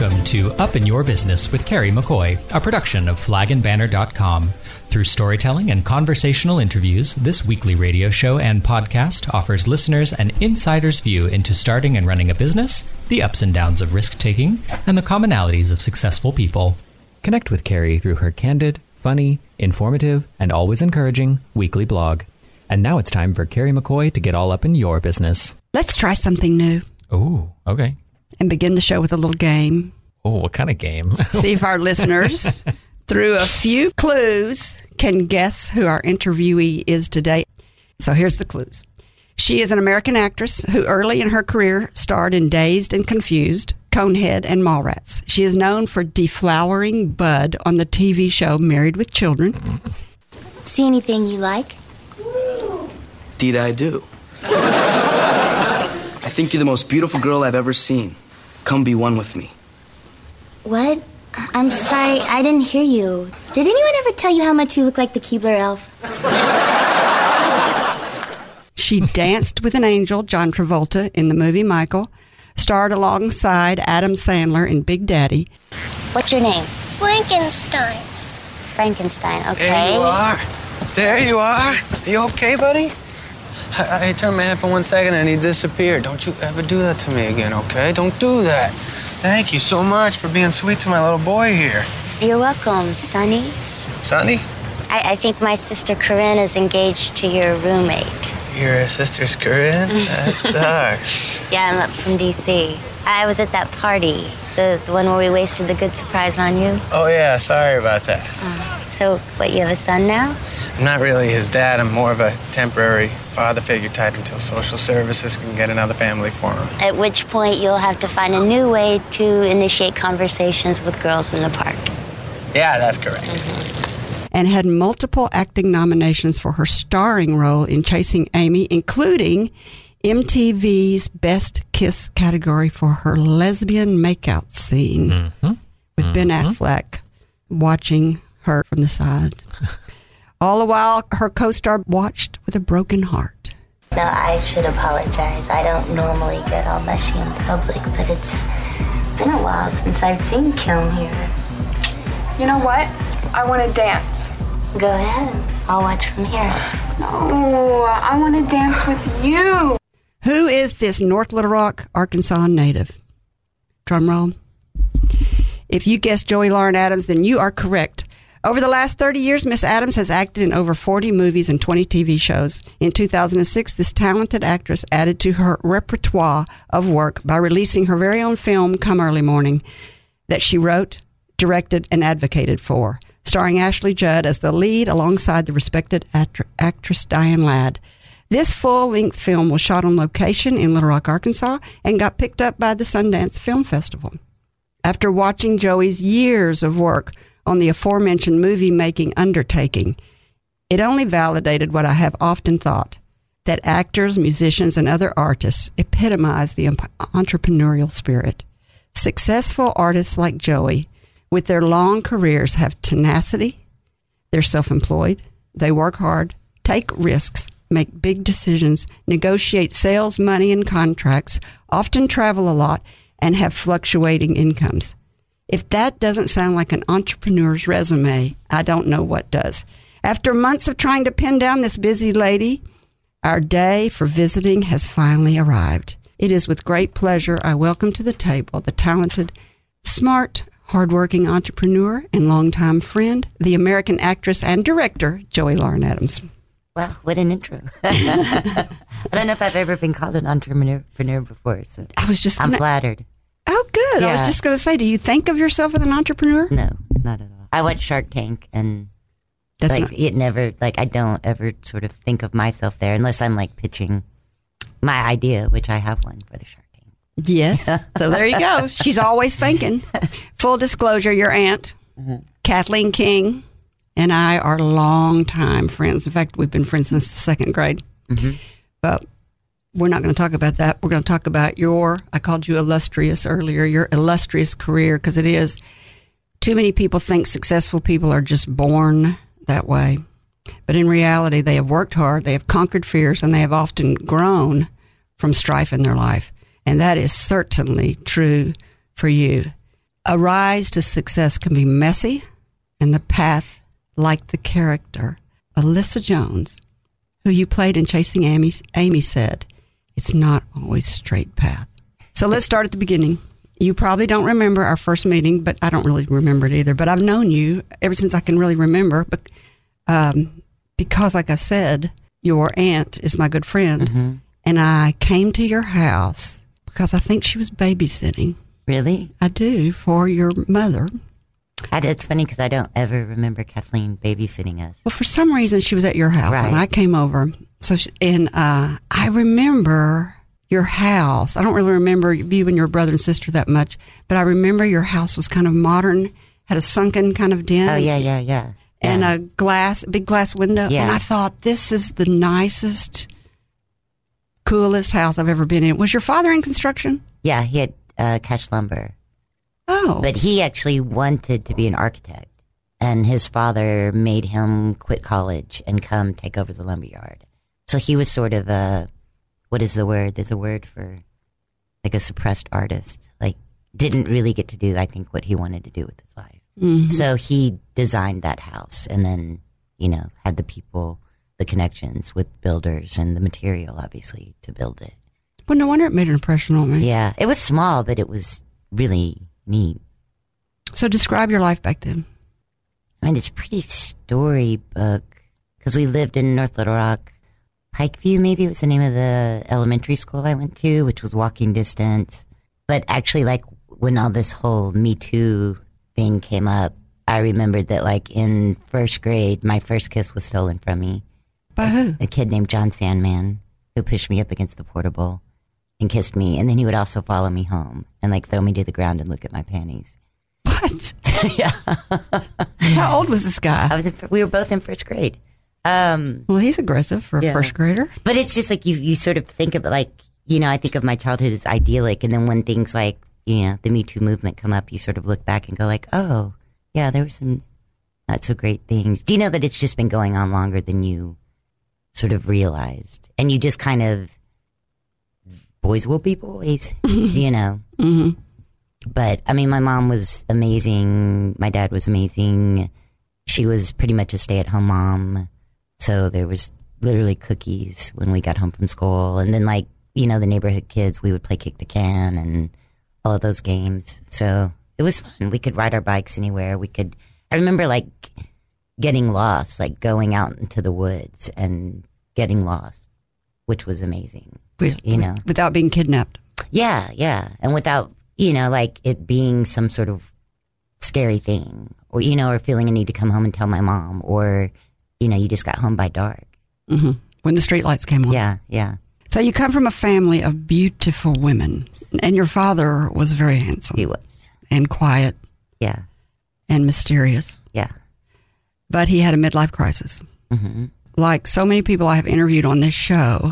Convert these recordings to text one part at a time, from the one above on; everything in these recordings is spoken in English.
Welcome to Up in Your Business with Carrie McCoy, a production of flagandbanner.com. Through storytelling and conversational interviews, this weekly radio show and podcast offers listeners an insider's view into starting and running a business, the ups and downs of risk taking, and the commonalities of successful people. Connect with Carrie through her candid, funny, informative, and always encouraging weekly blog. And now it's time for Carrie McCoy to get all up in your business. Let's try something new Oh, okay. And begin the show with a little game. Oh, what kind of game? See if our listeners, through a few clues, can guess who our interviewee is today. So here's the clues. She is an American actress who early in her career starred in Dazed and Confused, Conehead, and Mallrats. She is known for deflowering Bud on the TV show Married with Children. See anything you like? Did I do? I think you're the most beautiful girl I've ever seen. Come be one with me. What? I'm sorry, I didn't hear you. Did anyone ever tell you how much you look like the Keebler elf? She danced with an angel, John Travolta, in the movie Michael, starred alongside Adam Sandler in Big Daddy, What's your name? Frankenstein. Frankenstein, okay. There you are. There you are. Are you okay, buddy? I, I turned my head for one second and he disappeared. Don't you ever do that to me again, okay? Don't do that. Thank you so much for being sweet to my little boy here. You're welcome, Sonny. Sonny, I, I think my sister Corinne is engaged to your roommate. your sister's Corinne? That sucks. Yeah, I'm up from D.C. I was at that party, the, the one where we wasted the good surprise on you. Oh, yeah, sorry about that. Uh, so, what, you have a son now? I'm not really his dad. I'm more of a temporary father figure type until social services can get another family for him. At which point, you'll have to find a new way to initiate conversations with girls in the park. Yeah, that's correct. Mm-hmm. and had multiple acting nominations for her starring role in Chasing Amy, including MTV's Best Kiss category for her lesbian makeout scene mm-hmm. with Ben mm-hmm. Affleck watching her from the side. All the while, her co star watched with a broken heart. No, I should apologize. I don't normally get all mushy in public, but it's been a while since I've seen Kim here. You know what? I want to dance. Go ahead. I'll watch from here. No, I want to dance with you. Who is this North Little Rock, Arkansas native? Drum roll. If you guessed Joey Lauren Adams, then you are correct. Over the last 30 years, Miss Adams has acted in over 40 movies and 20 TV shows. In 2006, this talented actress added to her repertoire of work by releasing her very own film, Come Early Morning, that she wrote, directed, and advocated for, starring Ashley Judd as the lead alongside the respected actr- actress Diane Ladd. This full length film was shot on location in Little Rock, Arkansas, and got picked up by the Sundance Film Festival. After watching Joey's years of work on the aforementioned movie making undertaking, it only validated what I have often thought that actors, musicians, and other artists epitomize the entrepreneurial spirit. Successful artists like Joey, with their long careers, have tenacity, they're self employed, they work hard, take risks, make big decisions, negotiate sales, money, and contracts, often travel a lot, and have fluctuating incomes. If that doesn't sound like an entrepreneur's resume, I don't know what does. After months of trying to pin down this busy lady, our day for visiting has finally arrived. It is with great pleasure I welcome to the table the talented, smart, hardworking entrepreneur and longtime friend, the American actress and director, Joey Lauren Adams. Wow, what an intro. I don't know if I've ever been called an entrepreneur before, so I was just I'm gonna, flattered. Oh, good. I was just going to say, do you think of yourself as an entrepreneur? No, not at all. I watch Shark Tank and That's like not, it never like I don't ever sort of think of myself there unless I'm like pitching my idea, which I have one for the Shark Tank. yes. so there you go. She's always thinking. Full disclosure, your aunt, mm-hmm. Kathleen King, and I are longtime friends. In fact, we've been friends since the second grade. Mm-hmm. But we're not going to talk about that. We're going to talk about your, I called you illustrious earlier, your illustrious career, because it is. Too many people think successful people are just born that way. But in reality, they have worked hard, they have conquered fears, and they have often grown from strife in their life. And that is certainly true for you. A rise to success can be messy, and the path, like the character, Alyssa Jones, who you played in Chasing Amy, Amy said, it's not always straight path. So let's start at the beginning. You probably don't remember our first meeting, but I don't really remember it either. But I've known you ever since I can really remember. But um, because, like I said, your aunt is my good friend, and I came to your house because I think she was babysitting. Really? I do for your mother. I, it's funny because I don't ever remember Kathleen babysitting us. Well, for some reason, she was at your house, and I came over. So, she, and uh, I remember your house. I don't really remember you and your brother and sister that much, but I remember your house was kind of modern, had a sunken kind of den. Oh yeah, yeah, yeah. and yeah. a glass, big glass window. Yeah. And I thought this is the nicest, coolest house I've ever been in. Was your father in construction? yeah, he had uh, Cash Lumber, Oh, but he actually wanted to be an architect, and his father made him quit college and come take over the lumberyard. So he was sort of a what is the word? There's a word for like a suppressed artist. Like didn't really get to do, I think, what he wanted to do with his life. Mhm. So he designed that house and then, you know, had the people, the connections with builders and the material, obviously, to build it. well, no wonder it made an impression on me. Yeah. It was small, but it was really neat. So describe your life back then. I mean, it's pretty storybook because we lived in North Little Rock. Pikeview, maybe was the name of the elementary school I went to, which was walking distance. But actually, like when all this whole Me Too thing came up, I remembered that, like in first grade, my first kiss was stolen from me. By who? A kid named John Sandman who pushed me up against the portable and kissed me, and then he would also follow me home and like throw me to the ground and look at my panties. What? yeah, How old was this guy? I was. In, we were both in first grade. Um, Well, he's aggressive for a first grader. But it's just like you, you sort of think of it like, you know, I think of my childhood as idyllic. And then when things like, you know, the Me Too movement come up, you sort of look back and go like, oh, yeah, there were some not so great things. Do you know that it's just been going on longer than you sort of realized? And you just kind of, boys will be boys, you know? hmm But I mean, my mom was amazing. My dad was amazing. She was pretty much a stay at home mom. So there was literally cookies when we got home from school. And then, like, you know, the neighborhood kids, we would play kick the can and all of those games. So it was fun. We could ride our bikes anywhere. We could, I remember like getting lost, like going out into the woods and getting lost, which was amazing. You know. without being kidnapped. Yeah, yeah. And without, you know, like it being some sort of scary thing or, you know, or feeling a need to come home and tell my mom or, you know, you just got home by dark. hmm When the streetlights came on. Yeah, yeah. So you come from a family of beautiful women, and your father was very handsome He was. and quiet Yeah, and mysterious, yeah. but he had a midlife crisis. hmm Like so many people I have interviewed on this show,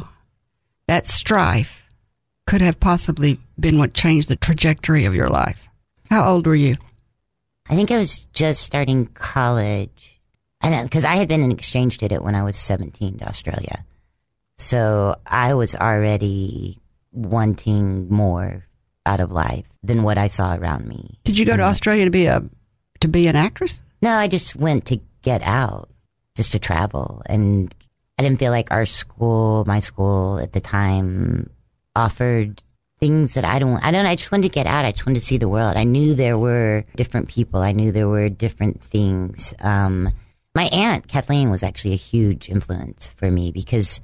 that strife could have possibly been what changed the trajectory of your life. How old were you? I think I was just starting college. Know, because I had been an exchange student when I was 17 to Australia. So I was already wanting more out of life than what I saw around me. Did you go to Australia to be a to be an actress? No, I just went to get out, just to travel. And I didn't feel like our school, my school at the time, offered things that I don't, I don't, I just wanted to get out. I just wanted to see the world. I knew there were different people. I knew there were different things. Um, my aunt, Kathleen, was actually a huge influence for me because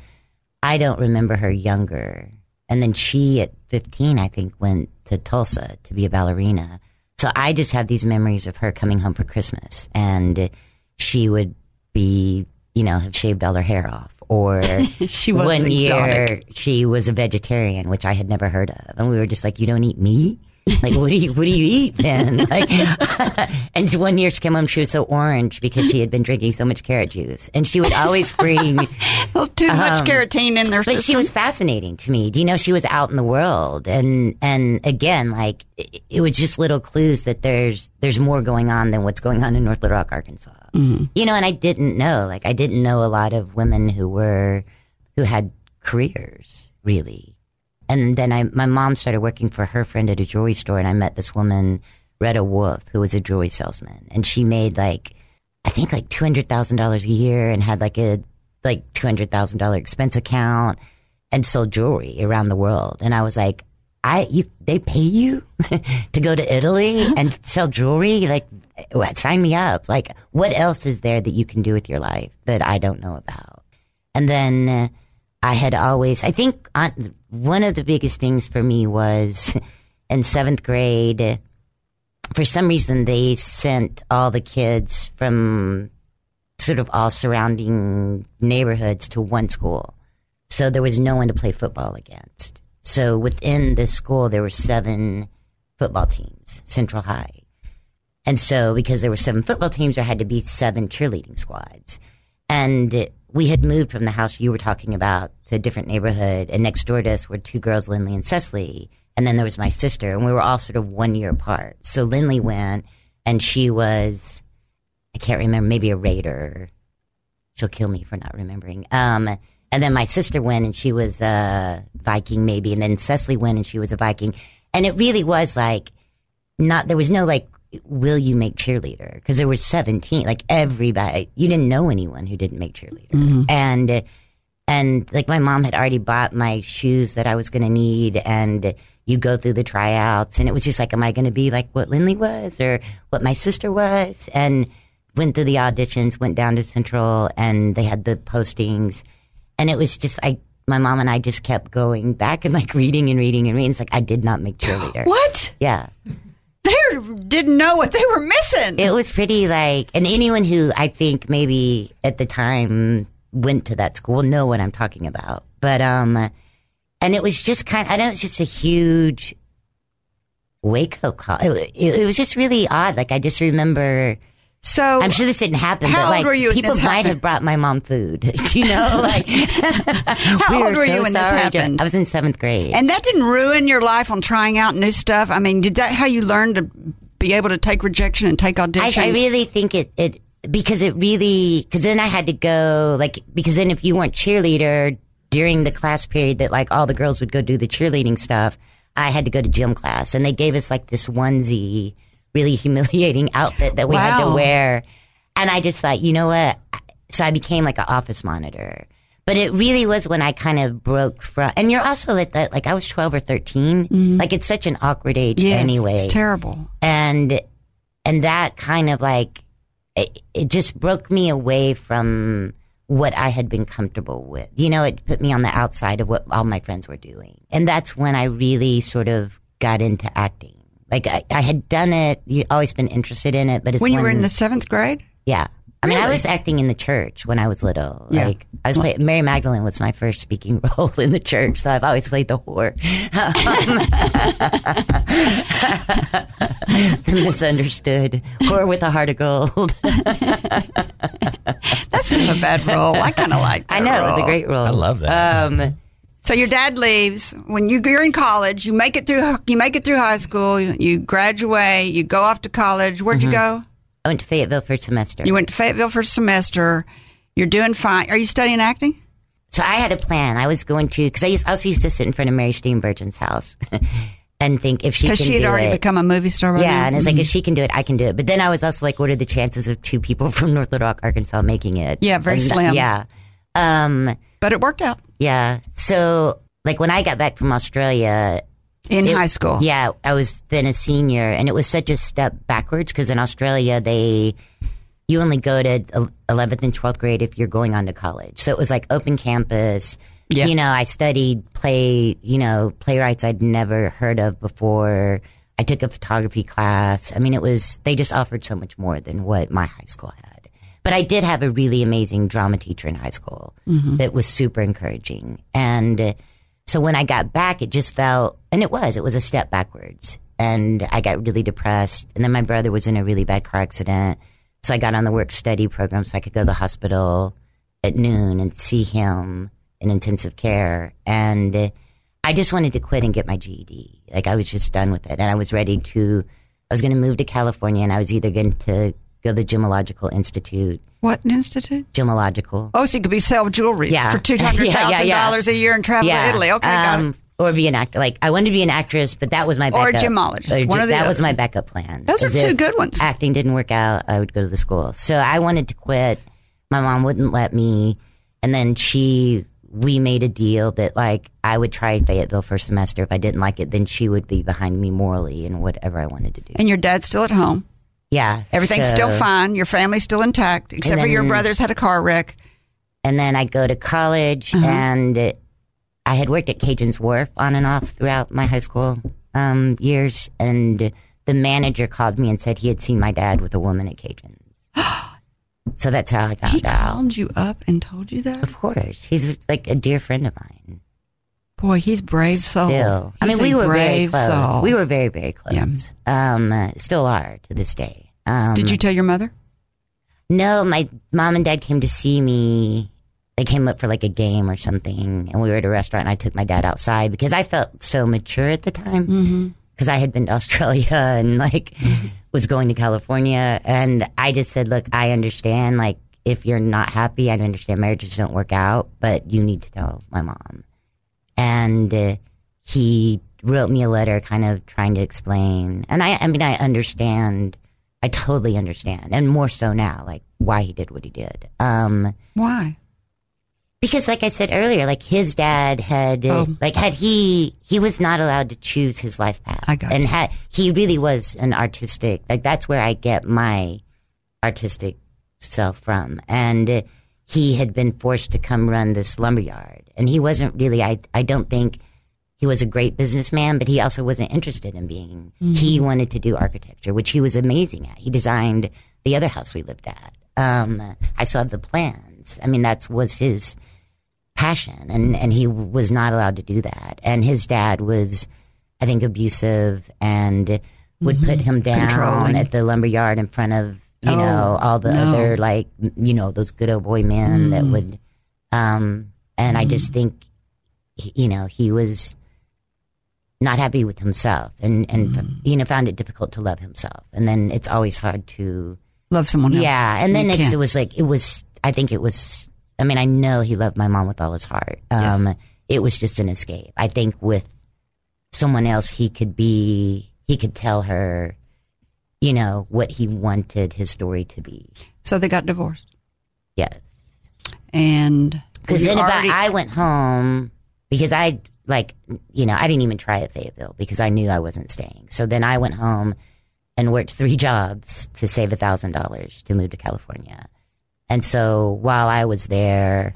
I don't remember her younger. And then she, at 15, I think, went to Tulsa to be a ballerina. So I just have these memories of her coming home for Christmas and she would be, you know, have shaved all her hair off. Or She was one year she was a vegetarian, which I had never heard of. And we were just like, you don't eat meat? Like, what do you, what do you eat then? Like, and one year she came home, she was so orange because she had been drinking so much carrot juice. And she would always bring, Well, too much um, carotene in there. but she was fascinating to me. Do you know she was out in the world, and and again, like it, it was just little clues that there's there's more going on than what's going on in North Little Rock, Arkansas. Mm-hmm. You know, and I didn't know. Like I didn't know a lot of women who were who had careers really. And then I, my mom started working for her friend at a jewelry store, and I met this woman, Retta Wolf, who was a jewelry salesman, and she made like I think like two hundred thousand dollars a year and had like a like two hundred thousand dollar expense account and sold jewelry around the world. And I was like, I you they pay you to go to Italy and sell jewelry? Like, what, sign me up. Like, what else is there that you can do with your life that I don't know about? And then uh, I had always, I think on, one of the biggest things for me was in seventh grade. For some reason, they sent all the kids from sort of all surrounding neighborhoods to one school. So there was no one to play football against. So within this school, there were seven football teams, Central High. And so because there were seven football teams, there had to be seven cheerleading squads. And we had moved from the house you were talking about to a different neighborhood. And next door to us were two girls, Lindley and Cecily. And then there was my sister, and we were all sort of one year apart. So Lindley went, and she was, I can't remember, maybe a Raider. She'll kill me for not remembering. Um, and then my sister went, and she was a Viking, maybe. And then Cecily went, and she was a Viking. And it really was like, not, there was no like, will you make cheerleader? Because there were 17, like everybody, you didn't know anyone who didn't make cheerleader. Mm-hmm. And, and like my mom had already bought my shoes that I was going to need. And you go through the tryouts. And it was just like, am I going to be like what Lindley was or what my sister was? And went through the auditions, went down to Central, and they had the postings. And it was just, I, my mom and I just kept going back and like reading and reading and reading. It's like, I did not make cheerleader. What? Yeah. Didn't know what they were missing. It was pretty like, and anyone who I think maybe at the time went to that school know what I'm talking about. But, um, and it was just kind I know it's just a huge up call. It, it, it was just really odd. Like, I just remember, so I'm sure this didn't happen, How but old like, were you when people might happened? have brought my mom food. Do you know? Like, How we old were so you when this happened? I was in seventh grade. And that didn't ruin your life on trying out new stuff. I mean, did that how you learned to be able to take rejection and take I, auditions? I really think it, it because it really because then I had to go like because then if you weren't cheerleader during the class period that like all the girls would go do the cheerleading stuff, I had to go to gym class and they gave us like this onesie, really humiliating outfit that we had to wear, and I just thought, you know what? So I became like an office monitor. But it really was when I kind of broke from, and you're also at that, like I was 12 or 13. Like it's such an awkward age Mm-hmm. yes, anyway it's terrible. and and that kind of like it, it just broke me away from what I had been comfortable with. You know, it put me on the outside of what all my friends were doing, and that's when I really sort of got into acting. Like I, I had done it, you always been interested in it, but it's When you were in the seventh grade, yeah. I mean, I was acting in the church when I was little. Yeah. Like, I was playing, Mary Magdalene was my first speaking role in the church, so I've always played the whore. the misunderstood whore with a heart of gold. that's not a bad role. I kind of like. I that know, it was a great role. I love that. Um, So your dad leaves when you, you're in college. You make it through. You make it through high school. You, you graduate. You go off to college. Where'd you mm-hmm. go? I went to Fayetteville for a semester. You went to Fayetteville for a semester. You're doing fine. Are you studying acting? So I had a plan. I was going to, because I used, I also used to sit in front of Mary Steenburgen's house and think if she can Because she had already it. become a movie star. By yeah, then? and it's like if mm-hmm. she can do it, I can do it. But then I was also like, what are the chances of two people from North Little Rock, Arkansas, making it? Yeah, very And slim. Yeah, um, but it worked out yeah. So like when I got back from Australia, in It- high school. Yeah, I was then a senior, and it was such a step backwards because in Australia they you only go to eleventh and twelfth grade if you're going on to college. So it was like open campus. Yeah. You know, I studied play. You know, playwrights I'd never heard of before. I took a photography class. I mean, it was they just offered so much more than what my high school had. But I did have a really amazing drama teacher in high school that was super encouraging. And uh, so when I got back, it just felt, and it was, it was a step backwards. And I got really depressed. And then my brother was in a really bad car accident. So I got on the work study program so I could go to the hospital at noon and see him in intensive care. And I just wanted to quit and get my GED. Like I was just done with it. And I was ready to, I was going to move to California and I was either going to go to the Gemological Institute, What institute? Gemological. Oh, so you could be sell jewelry Yeah. for two hundred thousand yeah, yeah. dollars a year and travel to Italy. Okay, got um, or be an actor. Like I wanted to be an actress, but that was my Or a backup. gemologist, Or one or the that was my backup plan. Those are two good ones. Acting didn't work out. I would go to the school. So I wanted to quit. My mom wouldn't let me, and then she. We made a deal that like I would try Fayetteville for a semester. If I didn't like it, then she would be behind me morally in whatever I wanted to do. And your dad's still at home. Yeah, Everything's still fine. Your family's still intact, except for your brothers had a car wreck. and then I go to college, Uh-huh. and I had worked at Cajun's Wharf on and off throughout my high school um, years, and the manager called me and said he had seen my dad with a woman at Cajun's. so that's how I He found out. called you up and told you that? Of course, he's like a dear friend of mine. Boy, he's brave soul. Still, I mean, we were very brave close. soul. We were very, very Yeah. close. Um, uh, still are to this day. Um, Did you tell your mother? No, my mom and dad came to see me. They came up for like a game or something, and we were at a restaurant. And I took my dad outside because I felt so mature at the time Mm-hmm. because I had been to Australia and like was going to California, and I just said, "Look, I understand. Like, if you're not happy, I understand marriages don't work out, but you need to tell my mom." And uh, he wrote me a letter, kind of trying to explain, and I, I mean, I understand. I totally understand, and more so now, like why he did what he did. Um, Why? because, like I said earlier, like his dad had, Oh. like had he, he was not allowed to choose his life path. I got and had he really was an artistic. Like that's where I get my artistic self from, and he had been forced to come run this lumberyard, and he wasn't really. I, I don't think. He was a great businessman, but he also wasn't interested in being. He wanted to do architecture, which he was amazing at. He designed the other house we lived at. Um, I still have the plans. I mean, that's was his passion, and and he was not allowed to do that. And his dad was, I think, abusive and would put him down Controlling. at the lumberyard in front of you Oh, know all the no. other like you know those good old boy men that would. Um, and I just think, you know, he was not happy with himself and and you know found it difficult to love himself. And then it's always hard to Love someone else. yeah. And then it was like it was i think it was i mean i know he loved my mom with all his heart. Um it was just an escape. I think with someone else he could be he could tell her you know what he wanted his story to be. So they got divorced. yes. And Because then already- about I went home because I like you know I didn't even try at Fayetteville because I knew I wasn't staying. So then I went home and worked three jobs to save a thousand dollars to move to California. And so while I was there,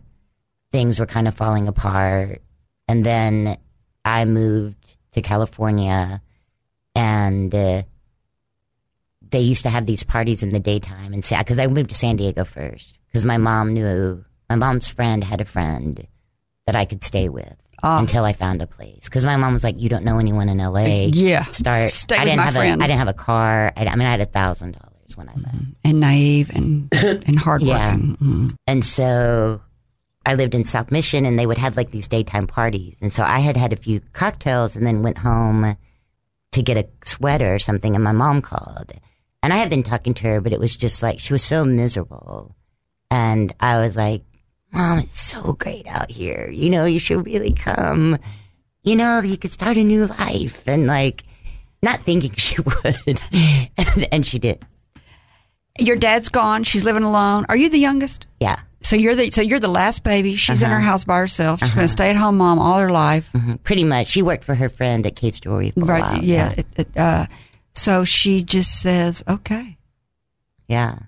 things were kind of falling apart. And then I moved to California, and uh, they used to have these parties in the daytime. And say, because I moved to San Diego first, because my mom knew my mom's friend had a friend that I could stay with Ah. until I found a place. Because my mom was like, "You don't know anyone in LA. Yeah. start." Stay I didn't have friend. a I didn't have a car. I, I mean, I had a thousand dollars when I left. and naive and and hardworking. Mm. And so I lived in South Mission and they would have like these daytime parties. And so I had had a few cocktails and then went home to get a sweater or something. And my mom called. And I had been talking to her, but it was just like she was so miserable. And I was like, Mom, it's so great out here. You know, you should really come. You know, you could start a new life. And like, not thinking she would. and, she did. Your dad's gone. She's living alone. Are you the youngest? Yeah. So you're the so you're the last baby. She's in her house by herself. She's been a stay at home mom all her life. Mhm. Pretty much. She worked for her friend at Kate's Jewelry for a Right? while. yeah. It, it, uh, so she just says, "Okay." Yeah.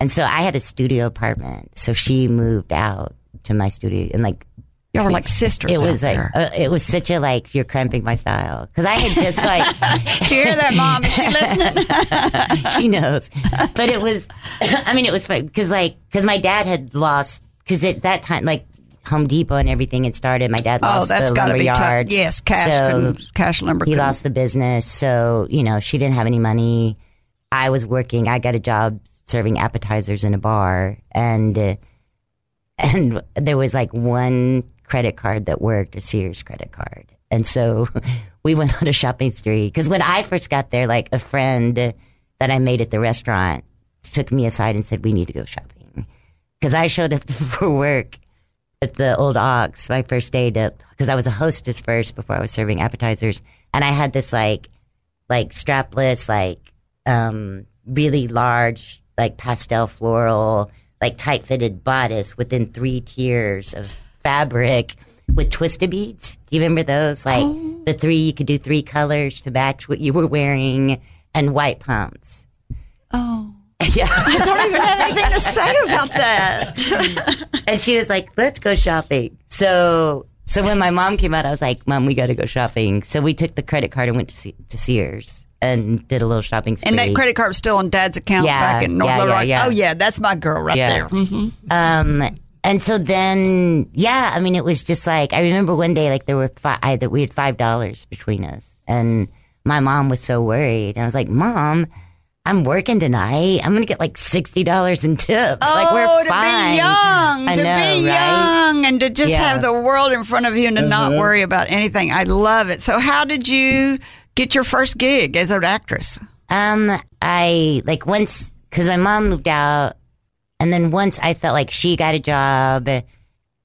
And so I had a studio apartment. So she moved out to my studio and like Y'all were like sisters. it was like uh, it was such a like you're cramping my style because I had just like Did you hear that, mom? Is she listening? she knows, but it was I mean it was because like because my dad had lost because at that time like Home Depot and everything had started. My dad oh, lost that's the got to be tough. lumberyard. Yes, cash, So cash lumber. he lost the business so you know she didn't have any money i was working i got a job serving appetizers in a bar and uh, and there was like one credit card that worked a sears credit card. And so we went on a shopping spree. Because when i first got there like a friend that i made at the restaurant took me aside and said we need to go shopping. Because i showed up for work at the old Ox my first day to because I was a hostess first before I was serving appetizers, and I had this like like strapless like um really large like pastel floral like tight fitted bodice within three tiers of fabric with twisted beads. Do you remember those? Like oh. the three you could do three colors to match what you were wearing, and white pumps. Oh. Yeah. I don't even have anything to say about that. and she was like, "Let's go shopping." So, so when my mom came out, I was like, "Mom, we got to go shopping." So we took the credit card and went to, Se- to Sears and did a little shopping spree. and that credit card was still on Dad's account Yeah, back in North yeah, yeah, yeah. Oh yeah, that's my girl right Yeah. there. hmm Um, and so then, yeah, I mean, it was just like I remember one day, like there were five, I, that we had five dollars between us, and my mom was so worried. I was like, "Mom, I'm working tonight. I'm gonna get like sixty dollars in tips. Oh, like we're oh, to fine." be young, I to know, be right? young, and to just Yeah. have the world in front of you and to not Mhm. worry about anything. I love it. So, how did you get your first gig as an actress? Um, I like once because my mom moved out, and then once I felt like she got a job,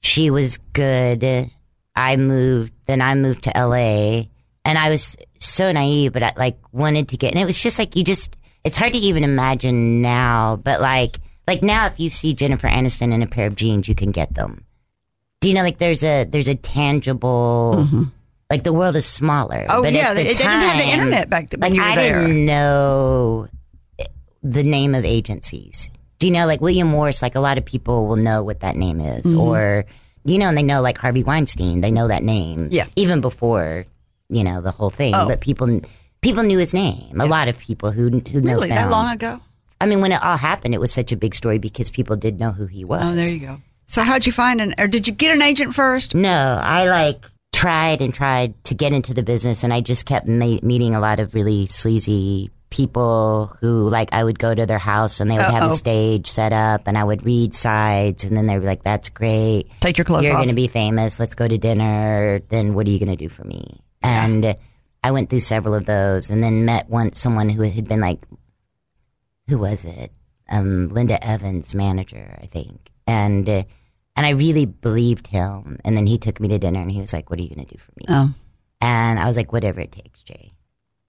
she was good. I moved, then I moved to LA, and I was so naive, but I like wanted to get, and it was just like you just. It's hard to even imagine now, but like like now, if you see Jennifer Aniston in a pair of jeans, you can get them. Do you know like there's a there's a tangible. Like the world is smaller. Oh but yeah, at the they, they didn't have the internet back then like you were I there. didn't know the name of agencies. Do you know like William Morris? Like a lot of people will know what that name is, Mhm. or you know, and they know like Harvey Weinstein. They know that name. Yeah. even before you know the whole thing. Oh. But people people knew his name. A lot of people who who know Really, that long ago? I mean, when it all happened, it was such a big story because people did know who he was. Oh, there you go. So, how'd you find an, or did you get an agent first? No, I like tried and tried to get into the business, and I just kept ma- meeting a lot of really sleazy people who, like, I would go to their house and they would have Uh-oh. a stage set up, and I would read sides, and then they'd be like, "That's great, Take your clothes you're off. to be famous. Let's go to dinner. Then what are you going to do for me?" And I went through several of those, and then met once someone who had been like, who was it? Um, Linda Evans' manager, I think, and. Uh, and I really believed him. And then he took me to dinner and he was like, What are you going to do for me? Oh. And I was like, Whatever it takes, Jay.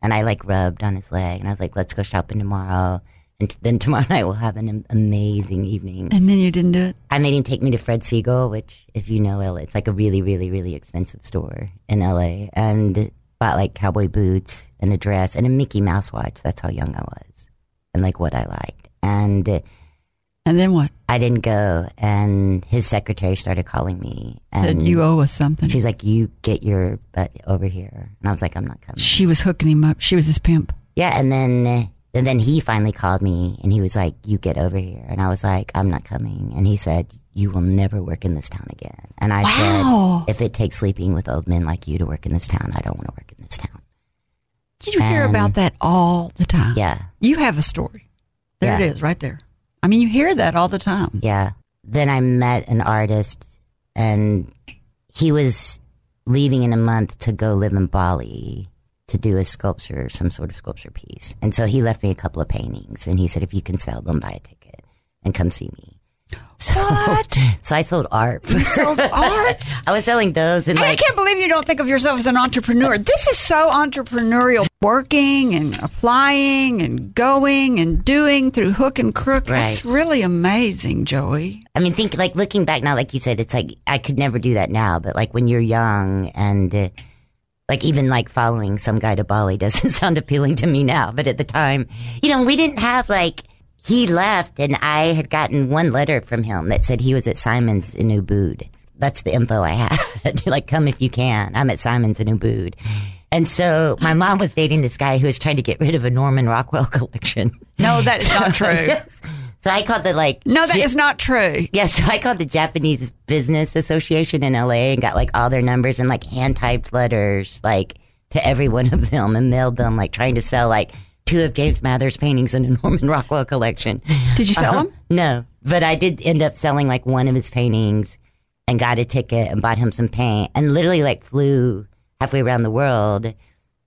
And I like rubbed on his leg and I was like, Let's go shopping tomorrow. And t- then tomorrow night we'll have an amazing evening. And then you didn't do it? I made him take me to Fred Segal, which, if you know LA, it's like a really, really, really expensive store in LA. And bought like cowboy boots and a dress and a Mickey Mouse watch. That's how young I was and like what I liked. And uh, And then what? I didn't go, and his secretary started calling me. Said, And you owe us something. She's like, "You get your butt over here," and I was like, "I'm not coming." She was hooking him up. She was his pimp. Yeah, and then and then he finally called me, and he was like, "You get over here," and I was like, "I'm not coming," and he said, "You will never work in this town again." And I Wow. said, "If it takes sleeping with old men like you to work in this town, I don't want to work in this town." Did you hear about that all the time. Yeah, You have a story. There Yeah. it is, right there. I mean, you hear that all the time. Yeah. Then I met an artist and he was leaving in a month to go live in Bali to do a sculpture, some sort of sculpture piece. And so he left me a couple of paintings and he said, if you can sell them, buy a ticket and come see me. So, What? so I sold art. You sold art? I was selling those and I like, can't believe you don't think of yourself as an entrepreneur. This is so entrepreneurial. Working and applying and going and doing through hook and crook. That's Right. really amazing, Joey. I mean, think like looking back now, like you said, it's like I could never do that now. But like when you're young and uh, like even like following some guy to Bali doesn't sound appealing to me now. But at the time, you know, we didn't have like he left, and I had gotten one letter from him that said he was at Simon's in Ubud. That's the info I had. like, come if you can. I'm at Simon's in Ubud. And so my mom was dating this guy who was trying to get rid of a Norman Rockwell collection. No, that is not true. Yes. So I called the like No, that Ja- is not true. yeah, so I called the Japanese Business Association in LA and got like all their numbers and like hand typed letters like to every one of them and mailed them like trying to sell like two of James Mather's paintings in a Norman Rockwell collection. Did you sell Uh-huh. them? No, but I did end up selling like one of his paintings and got a ticket and bought him some paint and literally like flew halfway around the world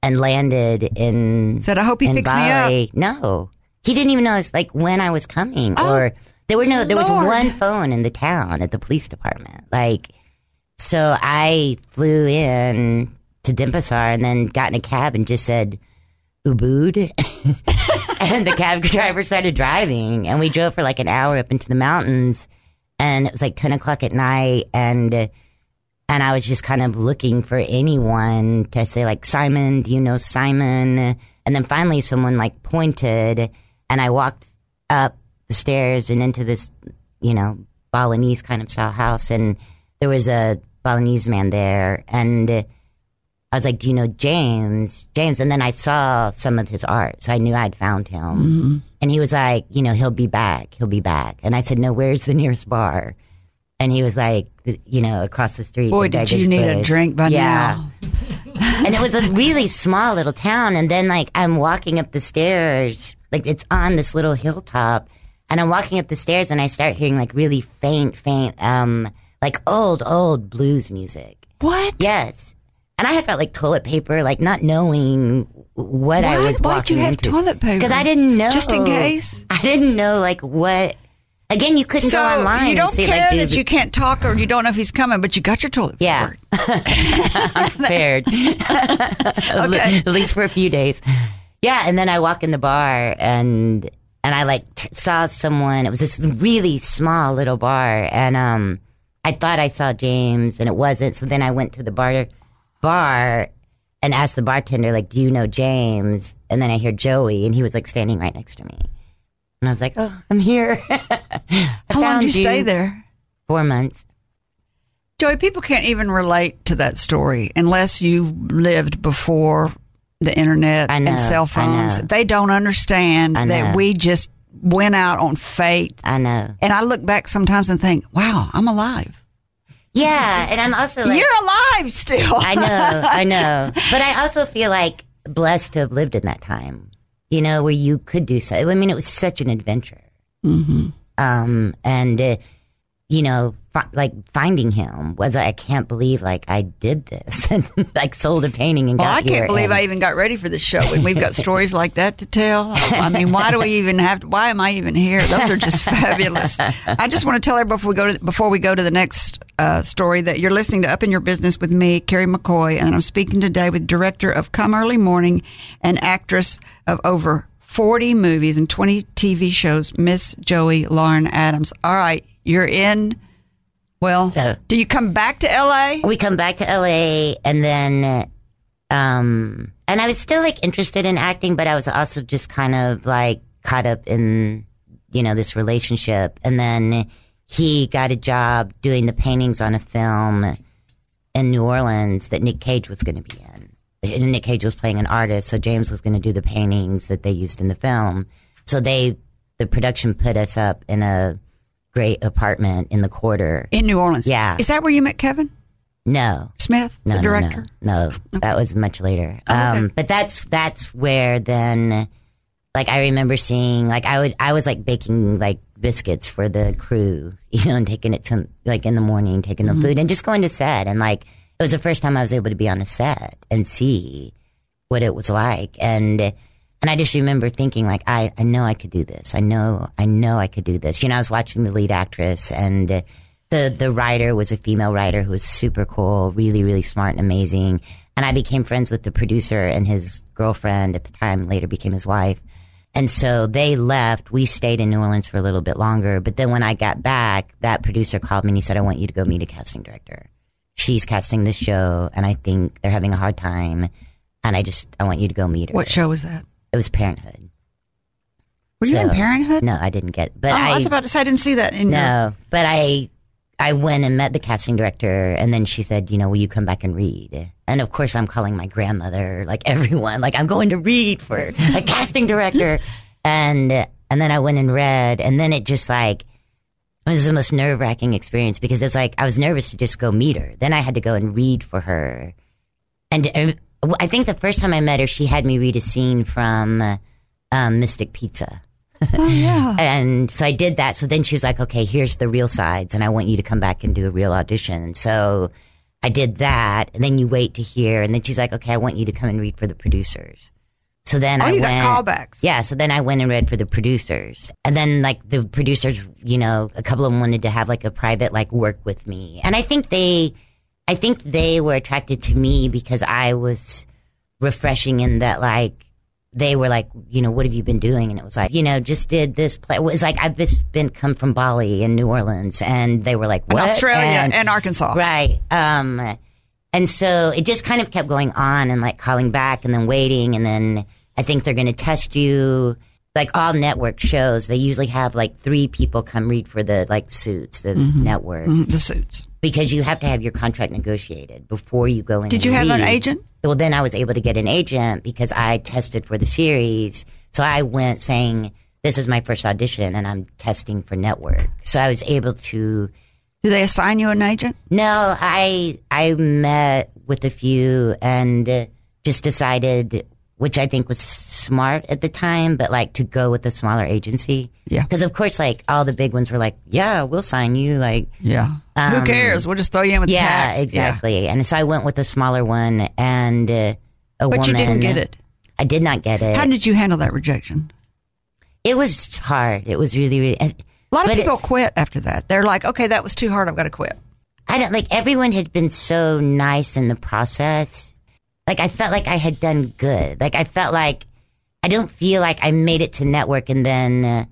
and landed in Said, I hope he picks me up. No, he didn't even know it's like when I was coming Oh. or There were no. There was one phone in the town at the police department. Like, so I flew in to Denpasar and then got in a cab and just said Ubud, and the cab driver started driving, and we drove for like an hour up into the mountains, and it was like ten o'clock at night, and and I was just kind of looking for anyone to say like Simon, do you know Simon? And then finally someone like pointed, and I walked up the stairs and into this, you know, Balinese kind of style house, and there was a Balinese man there, and I was like, "Do you know James?" James, and then I saw some of his art, so I knew I'd found him. And he was like, "You know, he'll be back. He'll be back." And I said, "No, where's the nearest bar?" And he was like, "You know, across the street." Boy, did you need a drink by yeah. now. and it was a really small little town. And then like I'm walking up the stairs, like it's on this little hilltop, and I'm walking up the stairs, and I start hearing like really faint, faint, um, like old, old blues music. What? Yes. And I had felt like toilet paper, like not knowing what I What? was Why'd you have into. toilet paper? Because I didn't know. Just in case? I didn't know like what. Again, you couldn't So go online you don't see care like that you can't talk or you don't know if he's coming, but you got your toilet Yeah. paper. I'm prepared. Okay. At least for a few days. Yeah, and then I walk in the bar and and I like t- saw someone. It was this really small little bar, and um, I thought I saw James, and it wasn't. So then I went to the bar bar and asked the bartender, like, "Do you know James?" And then I hear Joey, and he was like standing right next to me, and I was like, "Oh, I'm here." How long found did you stay there? Four months. Joey, people can't even relate to that story unless you lived before the internet know, and cell phones. They don't understand that we just went out on fate. I know. And I look back sometimes and think, wow, I'm alive. Yeah, and I'm also like, You're alive still. I know, I know. But I also feel like blessed to have lived in that time, you know, where you could do so. I mean, it was such an adventure. hmm Um, and, uh, you know, fi- like finding him was, I can't believe like I did this and like sold a painting and Well, got I can't believe and- I even got ready for the show, and we've got stories like that to tell. I mean, why do we even have? To, why am I even here? Those are just fabulous. I just want to tell everybody before we go to before we go to the next uh, story that you're listening to Up in Your Business with me, Carrie McCoy, and I'm speaking today with director of Come Early Morning and actress of over 40 movies and 20 TV shows, Miss Joey Lauren Adams. All right, you're in. Well, So- do you come back to LA? we come back to LA and then um and I was still like interested in acting but I was also just kind of like caught up in you know this relationship and then he got a job doing the paintings on a film in New Orleans that Nick Cage was going to be in. And Nick Cage was playing an artist so James was going to do the paintings that they used in the film. So they the production put us up in a great apartment in the quarter. In New Orleans. Yeah. Is that where you met Kevin No. Smith, No, the no, director? No, no, that was much later. Oh, okay. Um, but that's that's where then, like, I remember seeing like I would I was like baking like biscuits for the crew, you know, and taking it to like in the morning, taking Mm-hmm. the food, and just going to set, and like it was the first time I was able to be on a set and see what it was like, and and I just remember thinking like I I know I could do this, I know I know I could do this. You know, I was watching the lead actress and. the the writer was a female writer who was super cool, really really smart and amazing. And I became friends with the producer and his girlfriend at the time. Later became his wife. And so they left. We stayed in New Orleans for a little bit longer. But then when I got back, that producer called me and he said, "I want you to go meet a casting director. She's casting this show, and I think they're having a hard time. And I just I want you to go meet her." What show was that? It was Parenthood. Were you in Parenthood? No, I didn't get. It. But oh, I, I was about to say I didn't see that in your- no, but I I went and met the casting director, and then she said, you know, will you come back and read? And of course, I'm calling my grandmother, like everyone, like I'm going to read for a casting director, and and then I went and read, and then it just like it was the most nerve wracking experience because it's like I was nervous to just go meet her. Then I had to go and read for her, and uh, I think the first time I met her, she had me read a scene from uh, um, Mystic Pizza. Oh yeah. And so I did that. So then she was like, okay, here's the real sides, and I want you to come back and do a real audition. And so I did that. And then you wait to hear. And then she's like, okay, I want you to come and read for the producers. So then Oh, I you went, got callbacks. Yeah, so then I went and read for the producers. And then like the producers, you know, a couple of them wanted to have like a private like work with me. And I think they I think they were attracted to me because I was refreshing in that like they were like, you know, what have you been doing? And it was like, you know, just did this play. It was like I've just been come from Bali and New Orleans, and they were like, what? Australia And- and, Arkansas. Right. Um, and so it just kind of kept going on and like calling back and then waiting. And then I think they're going to test you. Like all network shows, they usually have like three people come read for the like suits, the network, Mm, The suits. because you have to have your contract negotiated before you go in. Did you have an agent? Well, then I was able to get an agent because I tested for the series. So I went saying, this is my first audition and I'm testing for network. So I was able to do they assign you an agent? no, I I met with a few and just decided, which I think was smart at the time, but like to go with a smaller agency. Yeah. Because of course, like all the big ones were like, "Yeah, we'll sign you." Like, Yeah. Who Um, cares? We'll just throw you in with the yeah, pack. exactly. And so I went with a smaller one and uh, a But woman. you didn't get it. I did not get it. How did you handle that rejection? it was hard. It was really, really. A lot of people quit after that. They're like, okay, that was too hard. I've got to quit. I don't like everyone had been so nice in the process. Like I felt like I had done good. Like I felt like I don't feel like I made it to network and then uh,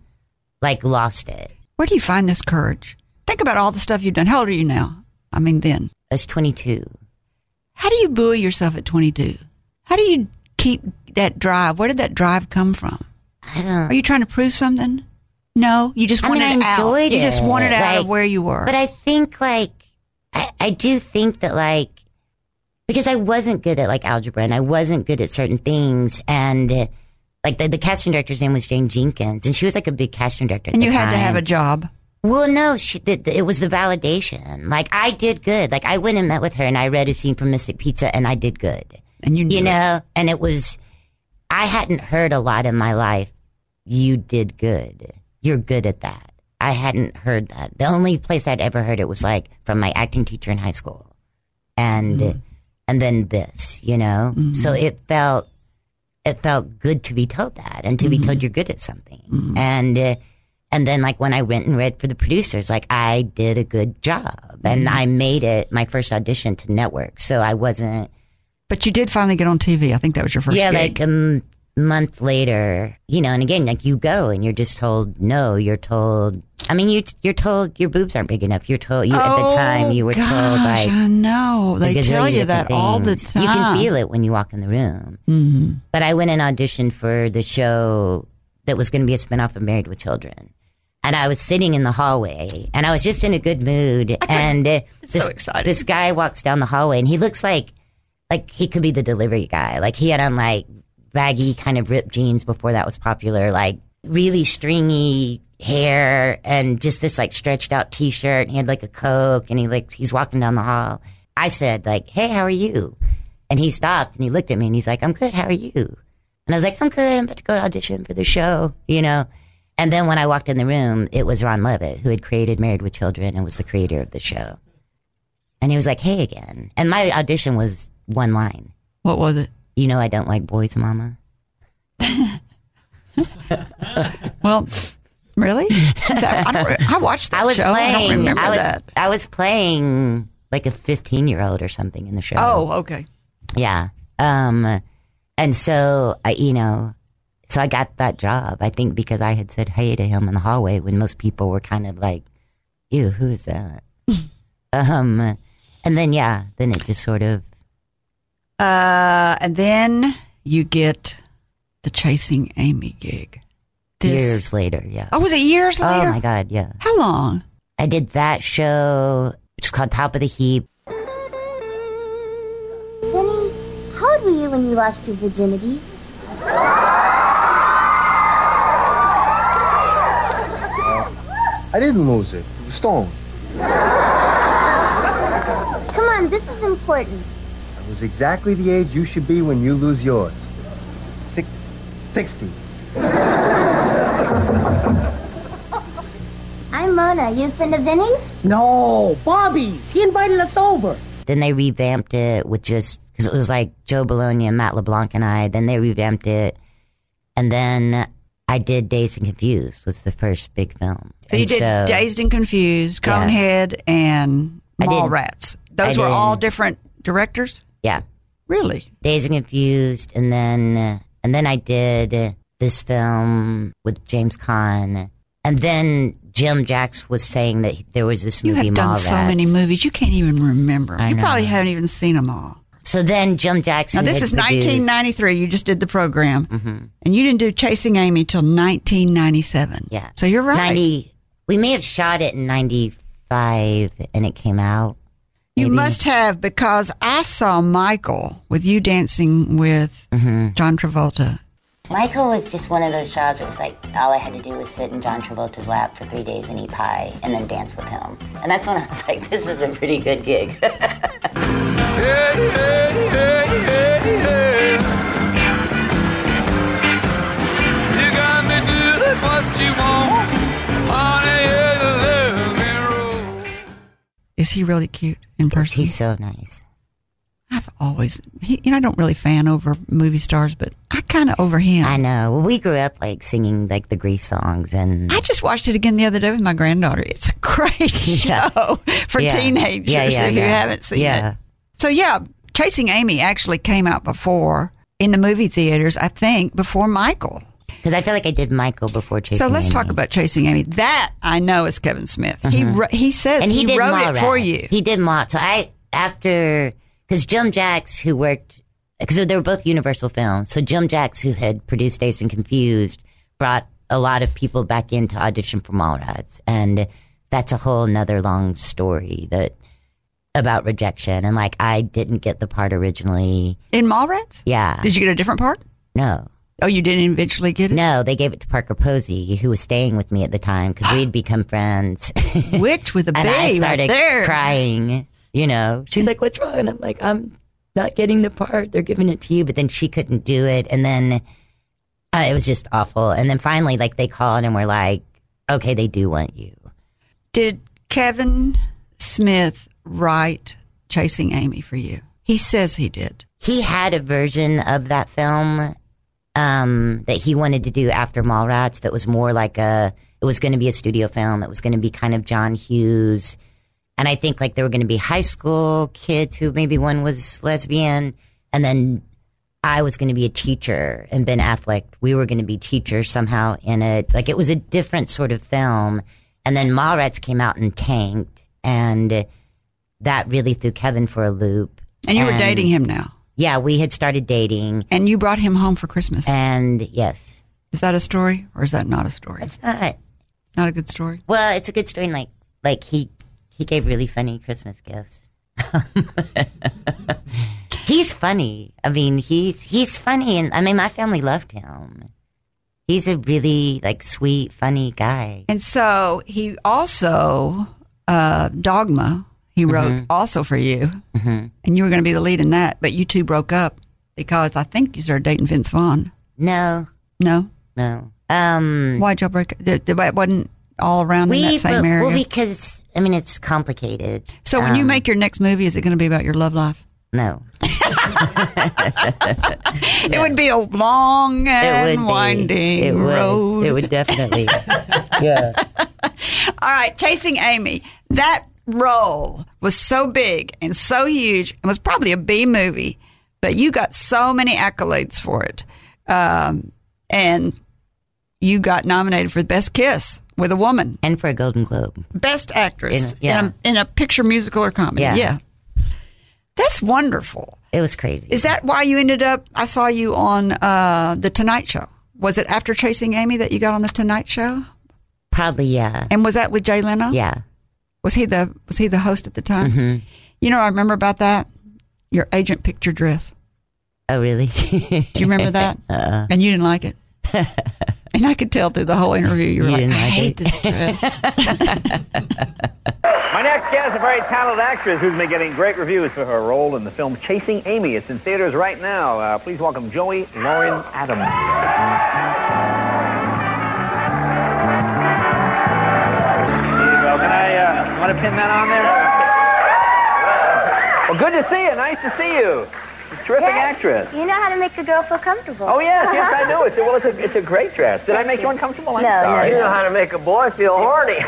like lost it. Where do you find this courage? Think about all the stuff you've done. How old are you now? I mean, then. I was 22. How do you buoy yourself at 22? How do you keep that drive? Where did that drive come from? I don't. Are you trying to prove something? No, you just I wanted mean, it I out. enjoyed You just wanted it out of where you were. But I think like I, I do think that like because I wasn't good at like algebra and I wasn't good at certain things and uh, like the, the casting director's name was Jane Jenkins and she was like a big casting director. And you had to have a job. Well, no, she, it was the validation. Like I did good. Like I went and met with her, and I read a scene from Mystic Pizza, and I did good. And you You it. know, and it was. I hadn't heard a lot in my life. You did good. You're good at that. I hadn't heard that. The only place I'd ever heard it was like from my acting teacher in high school, and Mm-hmm. And then this. You know, so it felt it felt good to be told that and to be Mm-hmm. told you're good at something. And uh, and then like when I went and read for the producers, like I did a good job and Mm-hmm. I made it my first audition to network. So I wasn't But you did finally get on TV. I think that was your first yeah, gig. like a m- month later, you know, and again, like you go and you're just told no, you're told I mean you you're told your boobs aren't big enough. You're told you at the time you were Oh, gosh, told like I know. They tell you that different all the time. You can feel it when you walk in the room. Mm-hmm. But I went and auditioned for the show that was going to be a spinoff of Married with Children. And I was sitting in the hallway and I was just in a good mood. And uh, this, so this guy walks down the hallway and he looks like, like he could be the delivery guy. Like he had on like baggy kind of ripped jeans before that was popular, like really stringy hair and just this like stretched out t-shirt. And he had like a Coke and he like, he's walking down the hall. I said like, Hey, how are you? And he stopped and he looked at me and he's like, I'm good. How are you? And I was like, I'm good. I'm about to go to audition for the show, you know? And then when I walked in the room, it was Ron Leavitt, who had created Married with Children and was the creator of the show. And he was like, hey again. And my audition was one line. What was it? You know, I don't like boys, mama. Well, really? That- I, I watched that I was show. I playing, remember I was, that. I was playing like a 15 year old or something in the show. Oh, okay. Yeah. Um, and so I, you know, so I got that job. I think because I had said hey to him in the hallway when most people were kind of like, "Ew, who is that?" um, and then yeah, then it just sort of Uh, and then you get the Chasing Amy gig. This- years later. Yeah. Oh, was it years oh, later? Oh my god. Yeah. How long? I did that show. It's called Top of the Heap. Penny, how old were you when you lost your virginity? I didn't lose it. It was stolen. Come on, this is important. I was exactly the age you should be when you lose yours. Six, 60. I'm Mona. You a friend of Vinny's? No, Bobby's. He invited us over. Then they revamped it with just because it was like Joe Bologna and Matt LeBlanc and I. Then they revamped it and then I did Dazed and Confused was the first big film. So you did so- Dazed and Confused, Yeah. Conehead, and I did- Mallrats. Those I were all different directors. Yeah, Really? Dazed and Confused, and then and then I did this film with James Caan, and then Jim Jacks was saying that there was this movie. You have done so many movies, you can't even remember. I you know. probably haven't even seen them all. So then Jim Jackson. Now this is produced- 1993. You just did the program, Mm-hmm. and you didn't do Chasing Amy till 1997. Yeah. So you're right. 90 we may have shot it in 95 and it came out You must have because I saw Michael with you dancing with Mm-hmm. John Travolta. Michael was just one of those jobs where it was like all I had to do was sit in John Travolta's lap for three days and eat pie and then dance with him. And that's when I was like, this is a pretty good gig. You got me doing what you want, honey. Let me roll. Is he really cute in person? he's so nice I've always, he, you know, I don't really fan over movie stars, but I kind of over him. i know we grew up like singing like the grease songs and I just watched it again the other day with my granddaughter. It's a great Yeah. show for Yeah. teenagers Yeah, if you haven't seen it. So yeah, Chasing Amy actually came out before in the movie theaters. I think before Michael. because i feel like i did michael before chasing Amy. so let's Amy. talk about Chasing Amy. That I know is Kevin Smith. He wr- he says Mm-hmm. and he, he, wrote it for you. he did Mall. so i after because jim jacks who worked because they were both universal films so jim jacks who had produced dazed and confused brought a lot of people back in to audition for Mallrats, and that's a whole nother long story that about rejection and like I didn't get the part originally. in Mallrats. Yeah, Did you get a different part? no, Oh, you didn't eventually get it. no, they gave it to Parker Posey, who was staying with me at the time because we'd become friends. Which with a B and I right started there. crying. You know, she's like, "What's wrong?" And I'm like, "I'm not getting the part. They're giving it to you." But then she couldn't do it, and then uh, it was just awful. And then finally, like they called and were like, "Okay, they do want you." Did Kevin Smith write Chasing Amy for you? He says he did. He had a version of that film um, that he wanted to do after Mallrats that was more like a. It was going to be a studio film. It was going to be kind of John Hughes, and I think like there were going to be high school kids who maybe one was lesbian, and then I was going to be a teacher, and Ben Affleck we were going to be teachers somehow in it. Like it was a different sort of film, and then Mallrats came out and tanked, and that really threw Kevin for a loop. And you were dating him now. Yeah, we had started dating, And you brought him home for Christmas. and yes, Is that a story or is that not a story? it's not. not a good story. Well, it's a good story. and, Like, like he he gave really funny Christmas gifts. he's funny. I mean, he's he's funny, and I mean, my family loved him. He's a really like sweet, funny guy. And so he also, uh, Dogma, he wrote Mm-hmm. also for you. And you were going to be the lead in that, but you two broke up because I think you started dating Vince Vaughn. No, No? no. Um, Why'd y'all break up? It it wasn't all around in that same but- area. well because I mean it's complicated. so when you Um, make your next movie, is it going to be about your love life? no, It would be a long and would winding It would. road. It would definitely. yeah. All right, Chasing Amy. That role was so big and so huge and was probably a B movie, but you got so many accolades for it. Um, and you got nominated for the Best Kiss with a Woman, And for a Golden Globe. Best Actress In- yeah. in, a, in a picture, musical, or comedy. Yeah. That's wonderful. It was crazy. Is that why you ended up? I saw you on uh, The Tonight Show. Was it after Chasing Amy that you got on The Tonight Show? Probably yeah. And was that with Jay Leno? Yeah. Was he the was he the host at the time? Mm-hmm. You know, I remember about that. Your agent picked your dress. Oh really? Do you remember that? Uh-uh. And you didn't like it. and I could tell through the whole interview you were You like, I didn't like hate it." this dress. My next guest is a very talented actress who's been getting great reviews for her role in the film Chasing Amy. It's in theaters right now. Uh, please welcome Joey Lauren Adams. Here you go. Can I, uh, want to pin that on there? Well, good to see you. Nice to see you. Terrific Yes. actress. You know how to make a girl feel comfortable. Oh yes, yes I do. It's a, well, it's a, it's a great dress. Did I make you uncomfortable? I'm No, no, sorry. You know how to make a boy feel horny.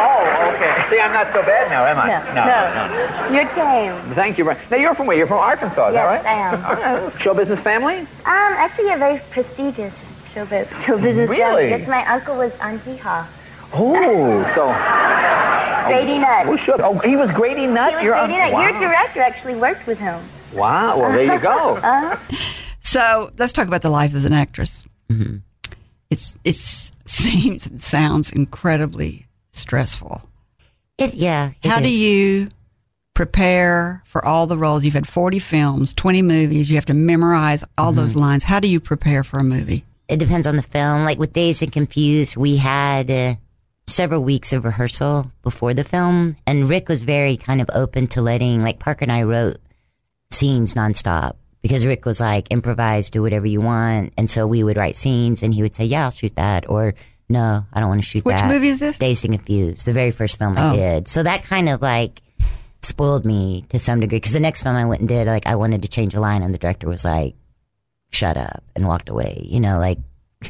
oh, okay. See, I'm not so bad now, am I? No, No. no. no. You're tame. Thank you. Now you're from where? You're from Arkansas, is Yes, that right? I am. All right. Show business family? Um, actually, a very prestigious show, bu- show business. Really? family. Yes, my uncle was on Hee Haw. Oh, so. Grady Nutt. Who should? Oh, he was Grady Nutt. He was You're Grady Nutt. wow. Your director actually worked with him. Wow. Well, there you go. Uh-huh. So let's talk about the life as an actress. Mm-hmm. It's it seems and sounds incredibly stressful. It yeah. it How do you prepare for all the roles? You've had forty films, twenty movies. You have to memorize all those Mm-hmm. lines. How do you prepare for a movie? It depends on the film. Like with Dazed and Confused, we had uh, several weeks of rehearsal before the film, and Rick was very kind of open to letting, like Parker and I wrote scenes nonstop because Rick was like, improvise, do whatever you want. And so we would write scenes, and he would say, yeah, I'll shoot that, or no, I don't want to shoot Which that. Which movie is this? Dazed and Confused, the very first film Oh. I did. So that kind of like spoiled me to some degree because the next film I went and did, like, I wanted to change a line, and the director was like, shut up and walked away, you know, like,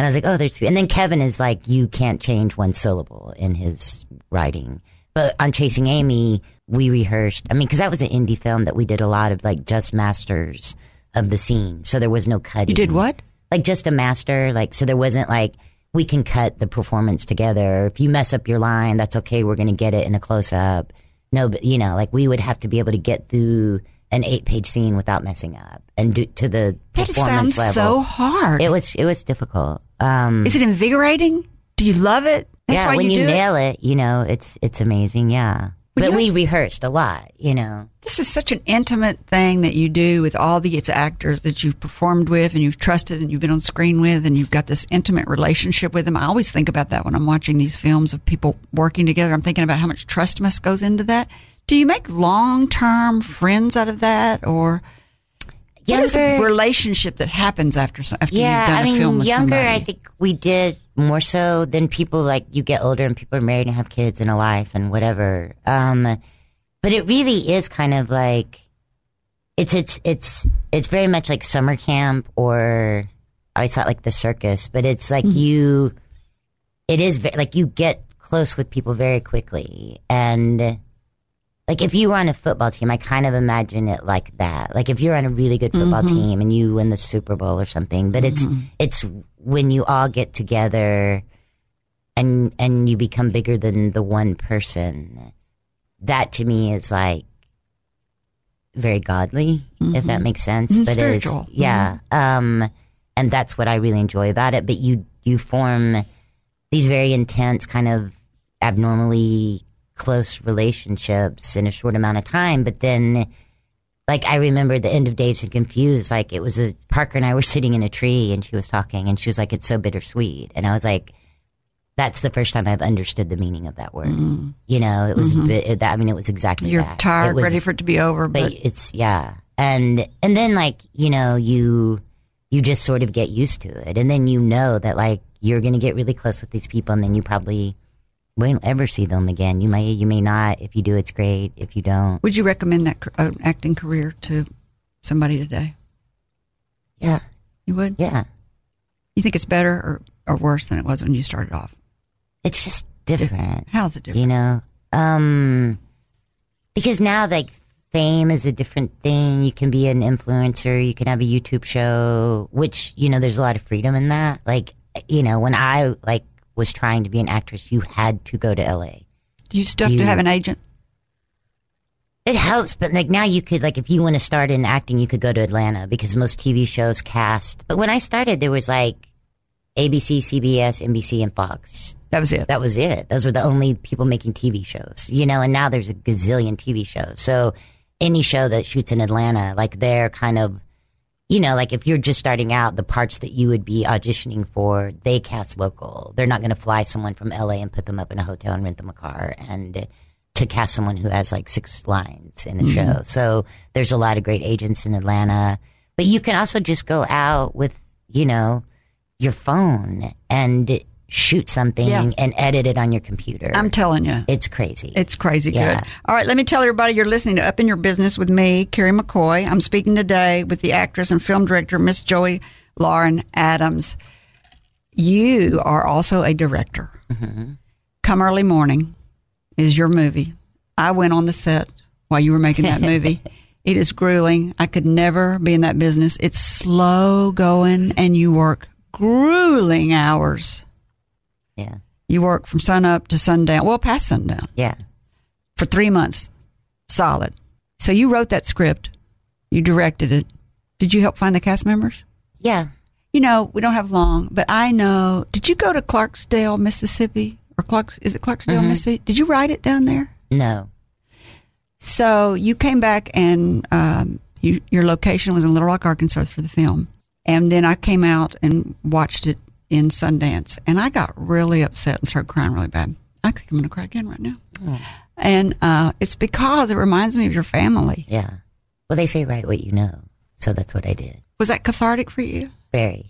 and I was like, oh, there's, and then Kevin is like, you can't change one syllable in his writing. But on Chasing Amy, we rehearsed, I mean, cause that was an indie film that we did a lot of like just masters of the scene. So there was no cutting. You did what? Like just a master. Like, so there wasn't like, we can cut the performance together. If you mess up your line, that's okay. We're going to get it in a close up. No, but you know, like we would have to be able to get through an eight page scene without messing up and do to the That performance sounds level. so hard. It was it was difficult. Um, Is it invigorating? Do you love it? That's yeah, why when you, you, do it? nail it? you know, it's it's amazing. Yeah, When but we rehearsed a lot. You know, This is such an intimate thing that you do with all these actors that you've performed with and you've trusted and you've been on screen with and you've got this intimate relationship with them. I always think about that when I'm watching these films of people working together. I'm thinking about how much trust must goes into that. Do you make long term friends out of that or what is the Younger- relationship that happens after after yeah. you've done I a film mean, with younger. somebody? I think we did more so than people like you get older and people are married and have kids and a life and whatever. Um, but it really is kind of like it's it's it's it's very much like summer camp or I always thought like the circus, but it's like you. It is like you get close with people very quickly and. Like if you were on a football team, I kind of imagine it like that. Like if you're on a really good football Mhm. team and you win the Super Bowl or something, but it's it's when you all get together and and you become bigger than the one person. That to me is like very godly, if that Mhm. makes sense. Mhm, but spiritual. it's yeah, um, and that's what I really enjoy about it. But you you form these very intense kind of abnormally close relationships in a short amount of time. But then, like, I remember the end of Dazed and Confused, like, it was a Parker and I were sitting in a tree and she was talking and she was like, it's so bittersweet. And I was like, that's the first time I've understood the meaning of that word. Mm. You know, it was, Mhm. that, I mean, it was exactly You're that. tired, It was- ready for it to be over, but but it's yeah and and then like you know you you just sort of get used to it and then you know that like you're gonna get really close with these people and then you probably won't ever see them again. You may you may not. If you do it's great. If you don't. Would you recommend that uh, acting career to somebody today? yeah. You would? yeah. You think it's better or, or worse than it was when you started off? it's just different. How's it different? you know um because now like fame is a different thing. You can be an influencer. You can have a youtube show which you know there's a lot of freedom in that. Like you know when i like was trying to be an actress you had to go to la Do you still have You- to have an agent? it helps but like now you could like if you want to start in acting you could go to atlanta because most tv shows cast but when i started there was like abc cbs nbc and fox That was it. that was it. Those were the only people making TV shows, you know, and now there's a gazillion TV shows. So any show that shoots in Atlanta, like they're kind of, you know, like if you're just starting out, the parts that you would be auditioning for, they cast local. They're not going to fly someone from LA and put them up in a hotel and rent them a car and to cast someone who has like six lines in a Mhm. show. So there's a lot of great agents in Atlanta, but you can also just go out with, you know, your phone and shoot something Yeah. and edit it on your computer. I'm telling you. it's crazy. It's crazy Yeah. good. All right, let me tell everybody you're listening to Up in Your Business with me, Carrie McCoy. I'm speaking today with the actress and film director, Miss Joey Lauren Adams. You are also a director. Mm-hmm. Come Early Morning is your movie. I went on the set while you were making that movie. it is grueling. I could never be in that business. It's slow going and you work grueling hours. Yeah. You work from sun up to sundown, well, past sundown Yeah. for three months, solid. So you wrote that script, you directed it. Did you help find the cast members? Yeah. You know, we don't have long, but I know. Did you go to Clarksdale, Mississippi, or Clarks? Is it Clarksdale, Mhm. Mississippi? Did you write it down there? No. So you came back and um, you, your location was in Little Rock, Arkansas for the film. And then I came out and watched it in Sundance. And I got really upset and started crying really bad. I think I'm going to cry again right now. And uh, it's because it reminds me of your family. Yeah. Well, they say write what you know. So that's what I did. Was that cathartic for you? Very.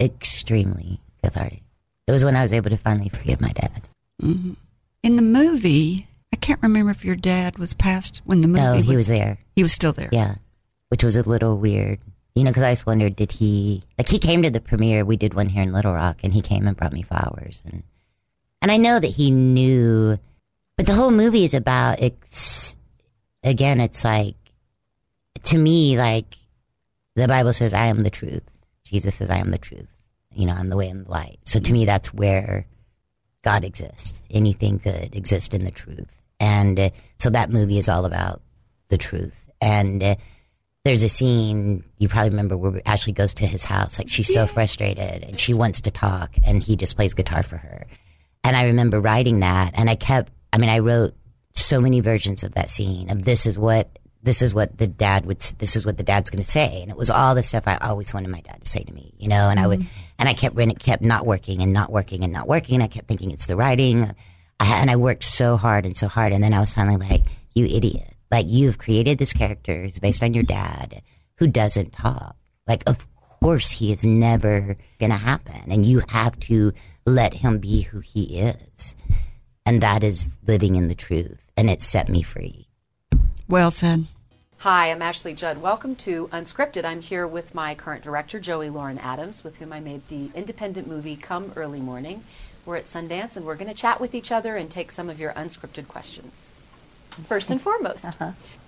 Extremely cathartic. It was when I was able to finally forgive my dad. hmm In the movie, I can't remember if your dad was passed when the movie No, he was there. He was still there. Yeah. Which was a little weird. You know, because I just wondered, did he, like, he came to the premiere. We did one here in Little Rock, and he came and brought me flowers. And, and I know that he knew, but the whole movie is about, it's, again, it's like, to me, like, the Bible says, I am the truth. Jesus says, I am the truth. You know, I'm the way and the light. So to me, that's where God exists. Anything good exists in the truth. And uh, so that movie is all about the truth. And uh, there's a scene you probably remember where Ashley goes to his house. Like she's so frustrated and she wants to talk, and he just plays guitar for her. And I remember writing that, and I kept. I mean, I wrote so many versions of that scene of this is what this is what the dad would this is what the dad's going to say, and it was all the stuff I always wanted my dad to say to me, you know. And I would mm-hmm. and I kept and it kept not working and not working and not working. And I kept thinking it's the writing. I, and I worked so hard and so hard, and then I was finally like, "You idiot! Like you've created this character who's based on your dad, who doesn't talk. Like of course he is never gonna happen, and you have to let him be who he is, and that is living in the truth, and it set me free. Well said. Hi, I'm Ashley Judd. Welcome to Unscripted. I'm here with my current director, Joey Lauren Adams, with whom I made the independent movie Come Early Morning. We're at Sundance and we're going to chat with each other and take some of your unscripted questions. First and foremost,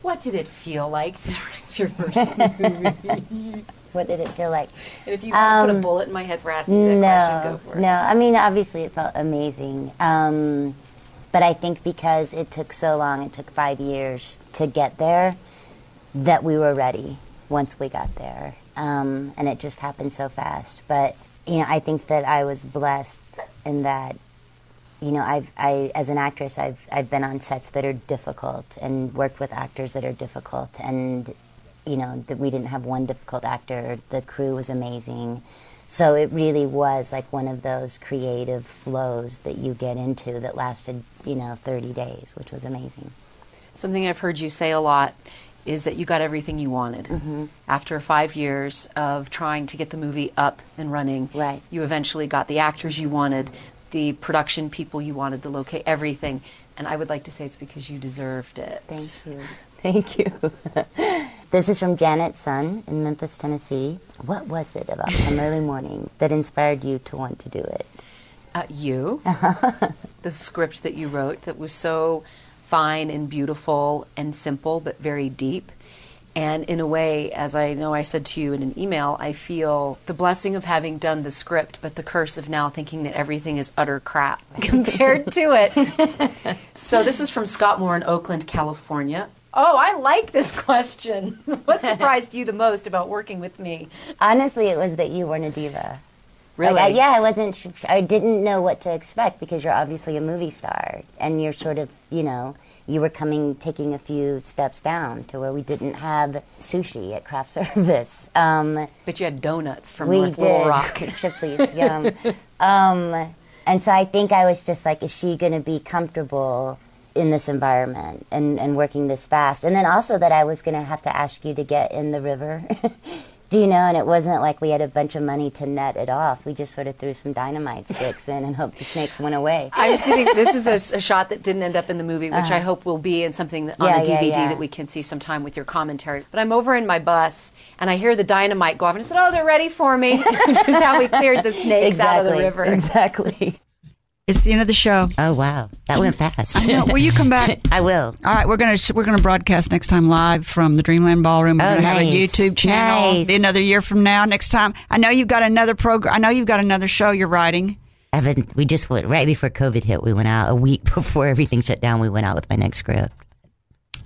what did it feel like to direct your first movie? What did it feel like? And if you want to put a Um, bullet in my head for asking that question, go for it. No, I mean, obviously, it felt amazing. Um, but I think because it took so long, it took five years to get there, that we were ready once we got there. Um, and it just happened so fast. But, you know, I think that I was blessed in that, you know, I've, I, as an actress, I've, I've been on sets that are difficult and worked with actors that are difficult. And, you know, that we didn't have one difficult actor. The crew was amazing. So it really was like one of those creative flows that you get into that lasted, you know, 30 days, which was amazing. Something I've heard you say a lot is that you got everything you wanted. Mm-hmm. After five years of trying to get the movie up and running, right. you eventually got the actors you wanted, the production people you wanted, to locate everything. And I would like to say it's because you deserved it. Thank you. Thank you. this is from Janet's son in Memphis, Tennessee. What was it about Come Early Morning that inspired you to want to do it? Uh, you, the script that you wrote that was so fine and beautiful and simple, but very deep. And in a way, as I know I said to you in an email, I feel the blessing of having done the script, but the curse of now thinking that everything is utter crap compared to it. so this is from Scott Moore in Oakland, California. Oh, I like this question. what surprised you the most about working with me? Honestly, it was that you weren't a diva. Really? Like, I, yeah, I wasn't. I didn't know what to expect because you're obviously a movie star, and you're sort of, you know, you were coming, taking a few steps down to where we didn't have sushi at craft service. Um, but you had donuts from we North did. Little Rock. Shipley's, yum. um, and so I think I was just like, is she going to be comfortable in this environment and, and working this fast? And then also that I was going to have to ask you to get in the river Do you know? And it wasn't like we had a bunch of money to net it off. We just sort of threw some dynamite sticks in and hoped the snakes went away. I'm sitting. This is a, a shot that didn't end up in the movie, which Uh-huh. I hope will be in something that, Yeah, on a DVD yeah. that we can see sometime with your commentary. But I'm over in my bus and I hear the dynamite go off, and I said, "Oh, they're ready for me." Which is how we cleared the snakes out of the river. Exactly. It's the end of the show. Oh wow, that went fast. I know. Will you come back? I will. All right, we're gonna we're gonna broadcast next time live from the Dreamland Ballroom. We're Oh, gonna have a. YouTube channel. Nice. Another year from now. Next time, I know you've got another program. I know you've got another show you're writing. Evan, we just went right before COVID hit. We went out a week before everything shut down. We went out with my next script.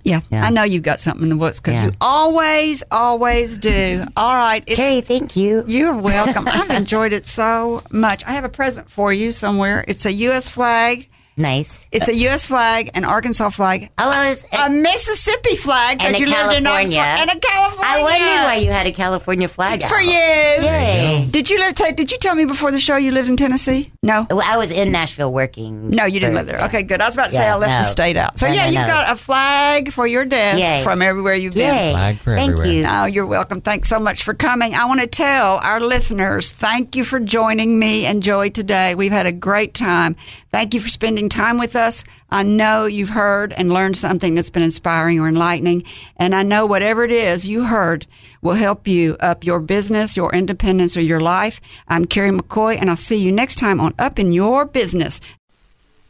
Yeah, Yeah. I know you've got something in the books because Yeah. you always, always do. All right, it's, Okay, thank you. You're welcome. I've enjoyed it so much. I have a present for you somewhere. It's a U.S. flag. Nice. It's a U.S. flag, an Arkansas flag, Oh, I was a Mississippi flag and a you lived in California. And a California. I wondered why you had a California flag for out. you. Yay. Did you live? T- did you tell me before the show you lived in Tennessee? No. Well, I was in Nashville working. No, you didn't for- live there. Okay, good. I was about to say Yeah, I left no. the state out. So No, yeah, no, you've no. got a flag for your desk Yay. from everywhere you've been. Yay. Flag for Thank everywhere. you. Oh, you're welcome. Thanks so much for coming. I want to tell our listeners thank you for joining me and Joey today. We've had a great time. Thank you for spending time with us. I know you've heard and learned something that's been inspiring or enlightening. And I know whatever it is you heard will help you up your business, your independence, or your life. I'm Carrie McCoy, and I'll see you next time on Up in Your Business.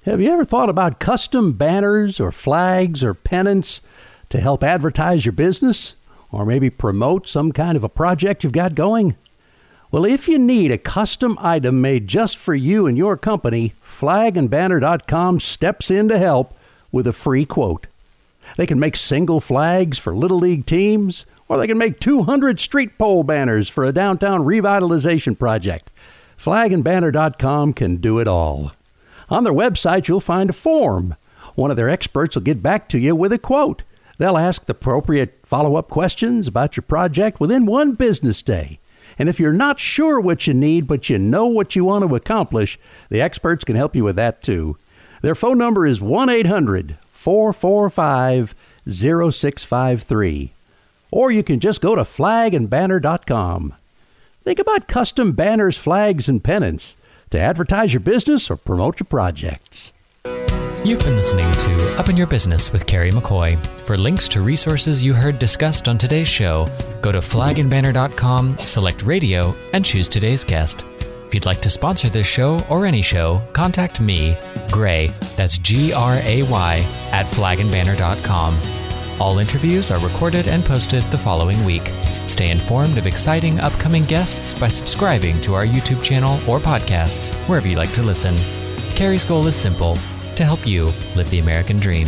Have you ever thought about custom banners or flags or pennants to help advertise your business or maybe promote some kind of a project you've got going? Well, if you need a custom item made just for you and your company, flagandbanner.com steps in to help with a free quote. They can make single flags for Little League teams, or they can make 200 street pole banners for a downtown revitalization project. Flagandbanner.com can do it all. On their website, you'll find a form. One of their experts will get back to you with a quote. They'll ask the appropriate follow up questions about your project within one business day. And if you're not sure what you need, but you know what you want to accomplish, the experts can help you with that too. Their phone number is 1 800 445 0653. Or you can just go to flagandbanner.com. Think about custom banners, flags, and pennants to advertise your business or promote your projects. You've been listening to Up in Your Business with Carrie McCoy. For links to resources you heard discussed on today's show, go to flagandbanner.com, select radio, and choose today's guest. If you'd like to sponsor this show or any show, contact me, Gray, that's G R A Y, at flagandbanner.com. All interviews are recorded and posted the following week. Stay informed of exciting upcoming guests by subscribing to our YouTube channel or podcasts, wherever you like to listen. Carrie's goal is simple to help you live the American dream.